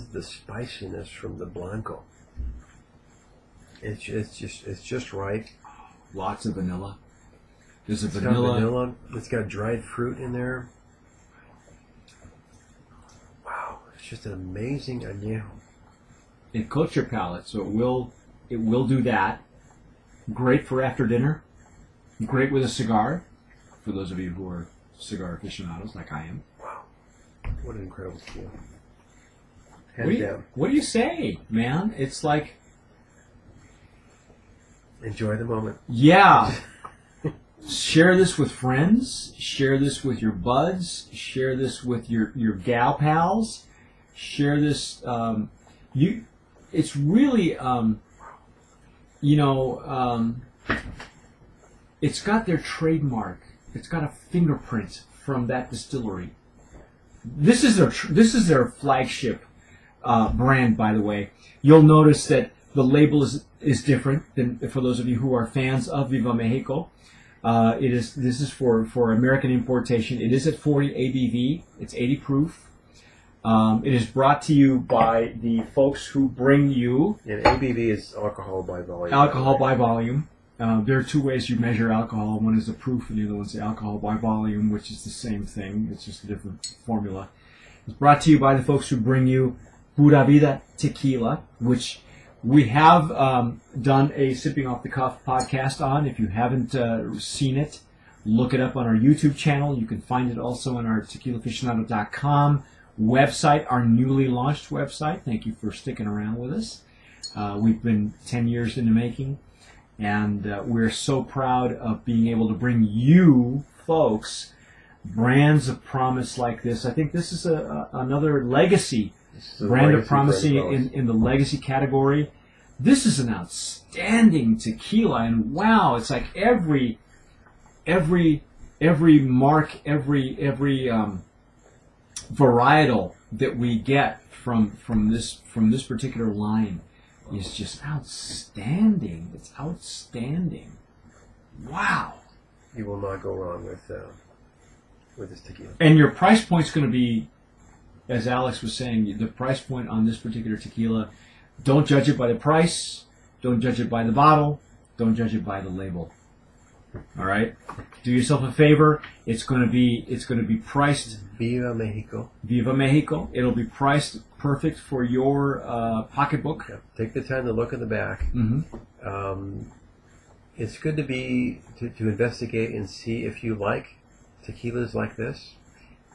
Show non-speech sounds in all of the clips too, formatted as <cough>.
the spiciness from the blanco. It's it's just it's just right. Lots of vanilla. There's a It's got vanilla. vanilla. It's got dried fruit in there. Wow, it's just an amazing añejo. It coats your palate, so it will it will do that. Great for after dinner. Great with a cigar. For those of you who are cigar aficionados, like I am. Wow, what an incredible What do, you, what do you say, man? It's like, Enjoy the moment. yeah. <laughs> share this with friends. Share this with your buds. Share this with your your gal pals. Share this. Um, you. It's really. Um, you know. Um, it's got their trademark. It's got a fingerprint from that distillery. This is their tr- this is their flagship uh, brand, by the way. You'll notice that the label is is different than for those of you who are fans of Viva Mexico. Uh, it is this is for for American importation. It is at 40 ABV. It's 80 proof. Um, it is brought to you by the folks who bring you And ABV is alcohol by volume. alcohol by volume. Uh, there are two ways you measure alcohol. One is the proof, and the other one's the alcohol by volume, which is the same thing. It's just a different formula. It's brought to you by the folks who bring you Pura Vida Tequila, which we have um, done a sipping off the cuff podcast on. If you haven't uh, seen it, look it up on our YouTube channel. You can find it also on our tequilaaficionado.com website, our newly launched website. Thank you for sticking around with us. Uh, we've been 10 years in the making, and uh, we're so proud of being able to bring you folks brands of promise like this. I think this is a, a another legacy brand of Promising in, in the legacy category. This is an outstanding tequila, and wow, it's like every every every mark, every every um, varietal that we get from from this from this particular line is just outstanding. It's outstanding. Wow. You will not go wrong with uh, with this tequila. And your price point's going to be, as Alex was saying, the price point on this particular tequila. Don't judge it by the price. Don't judge it by the bottle. Don't judge it by the label. All right. Do yourself a favor. It's going to be it's going to be priced Viva Mexico. Viva Mexico. It'll be priced perfect for your uh, pocketbook. Yeah. Take the time to look in the back. hmm Um, it's good to be to, to investigate and see if you like tequilas like this.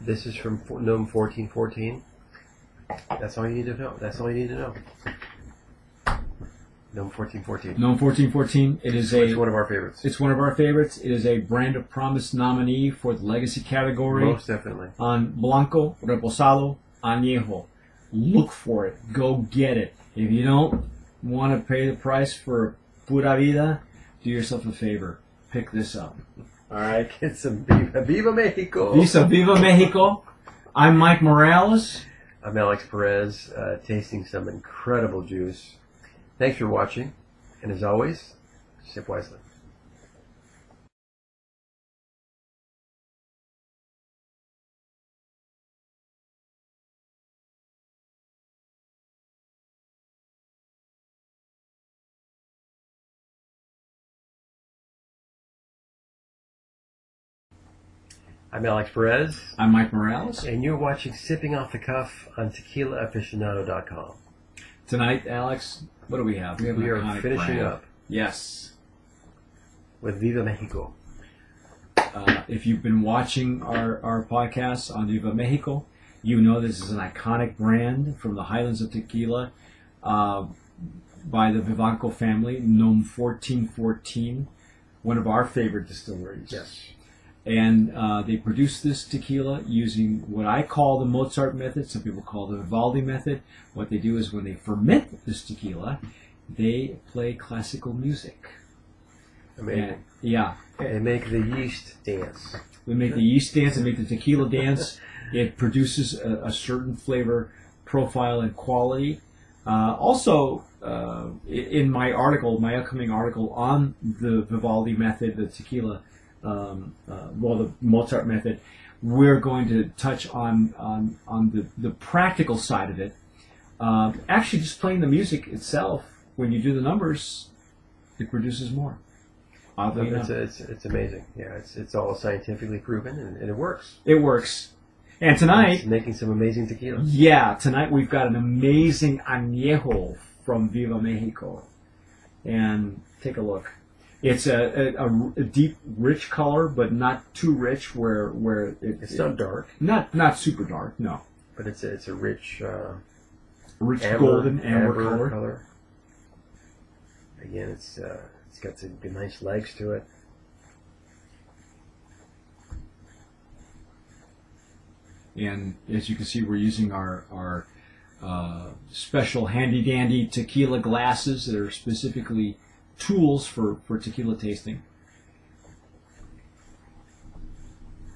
This is from NOM 1414. That's all you need to know. That's all you need to know. NOM 1414. NOM 1414. It is a It's one of our favorites. it's one of our favorites. It is a brand of promise nominee for the legacy category. Most definitely. on Blanco, Reposado, Añejo. Look for it. Go get it. If you don't want to pay the price for Pura Vida, do yourself a favor. Pick this up. All right. <laughs> Get some Viva, Viva Mexico. Visa Viva Mexico. I'm Mike Morales. I'm Alex Perez, uh, tasting some incredible juice. Thanks for watching, and as always, sip wisely. I'm Alex Perez, I'm Mike Morales. and you're watching Sipping Off the Cuff on TequilaAficionado.com. Tonight, Alex, what do we have? We have We are finishing brand. up Yes. with Viva Mexico. Uh, if you've been watching our, our podcasts on Viva Mexico, you know this is an iconic brand from the highlands of tequila uh, by the Vivanco family, NOM 1414, one of our favorite distilleries. Yes. And uh, they produce this tequila using what I call the Mozart method. Some people call the Vivaldi method. What they do is when they ferment this tequila, they play classical music. Amazing. And, yeah, They make the yeast dance. we make the yeast dance and make the tequila dance. It produces a, a certain flavor profile and quality. Uh, also, uh, in my article, my upcoming article on the Vivaldi method, the tequila, um, uh, well, the Mozart method, we're going to touch on on, on the, the practical side of it Um, actually, just playing the music itself, when you do the numbers, it produces more. Oddly It's, it's, it's amazing. Yeah, it's, it's all scientifically proven and, and it works. it works. And tonight, It's making some amazing tequila. Yeah, tonight we've got an amazing añejo from Viva Mexico, and take a look. It's a, a, a- deep, rich color, but not too rich where where it, It's not dark, not not super dark. No, but it's a, it's a rich uh, rich amber, golden amber, color. Again, it's uh, it's got some good, nice legs to it. And as you can see, we're using our our uh, special handy dandy tequila glasses that are specifically tools for, for tequila tasting.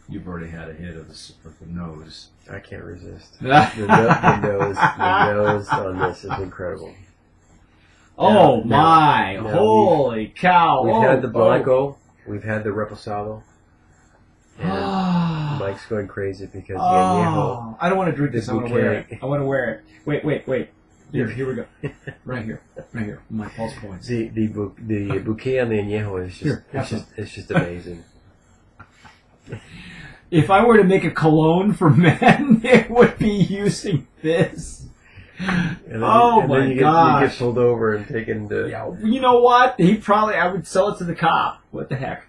You've already had a hit of the, of the nose. I can't resist. <laughs> The, no, the nose, the nose on this is incredible. Oh Now- my! now we've- Holy cow! We've oh, had the oh. blanco, we've had the reposado, and. <sighs> Mike's going crazy because the añejo. Oh, ah, I don't want to drink this. I want to wear it. I want to wear it. Wait, wait, wait. Here, here we go. <laughs> Right here, right here. My pulse points. The the bou- the bouquet on the añejo is just Here, it's just it's just amazing. <laughs> If I were to make a cologne for <laughs> men, it would be using this. And then, Oh and my then you get, You get pulled over and taken to. Yeah, you know what? He probably I would sell it to the cop. What the heck?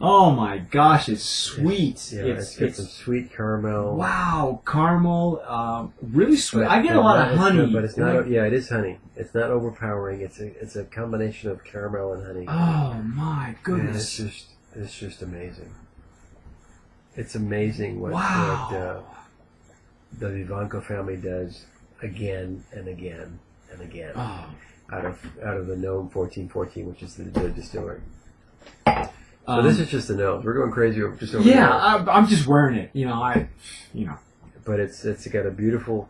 Oh my gosh, it's sweet. Yeah, it's it's got it's some sweet caramel. wow, caramel, um, really sweet. but- I get a lot of honey. not- but it's not. Like- yeah, it is honey. It's not overpowering. It's a it's a combination of caramel and honey. oh my And it's goodness! just it's just amazing. It's amazing what, Wow. what uh, the Vivanco family does again and again and again Oh. out of out of the NOM 1414, which is the, the distillery. So Um, this is just the nose. We're going crazy over just over yeah. I, I'm just wearing it. You know, I, you know, but it's it's got a beautiful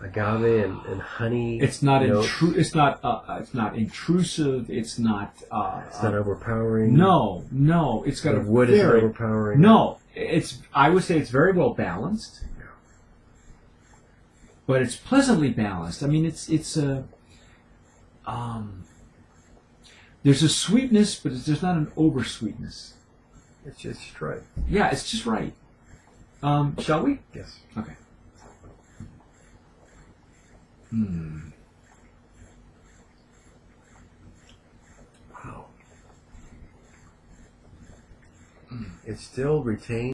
agave and, and honey. it's not intru- It's not. Uh, uh, it's not intrusive. It's not. Uh, It's not uh, overpowering. no, no. It's got the a wood is very overpowering. No, it's. I would say it's very well balanced, but it's pleasantly balanced. I mean, it's it's a. Um, there's a sweetness, but it's- there's not an over sweetness. it's just right. Yeah, it's just right. Um, shall we? Yes. Okay. Hmm. Wow. It still retains.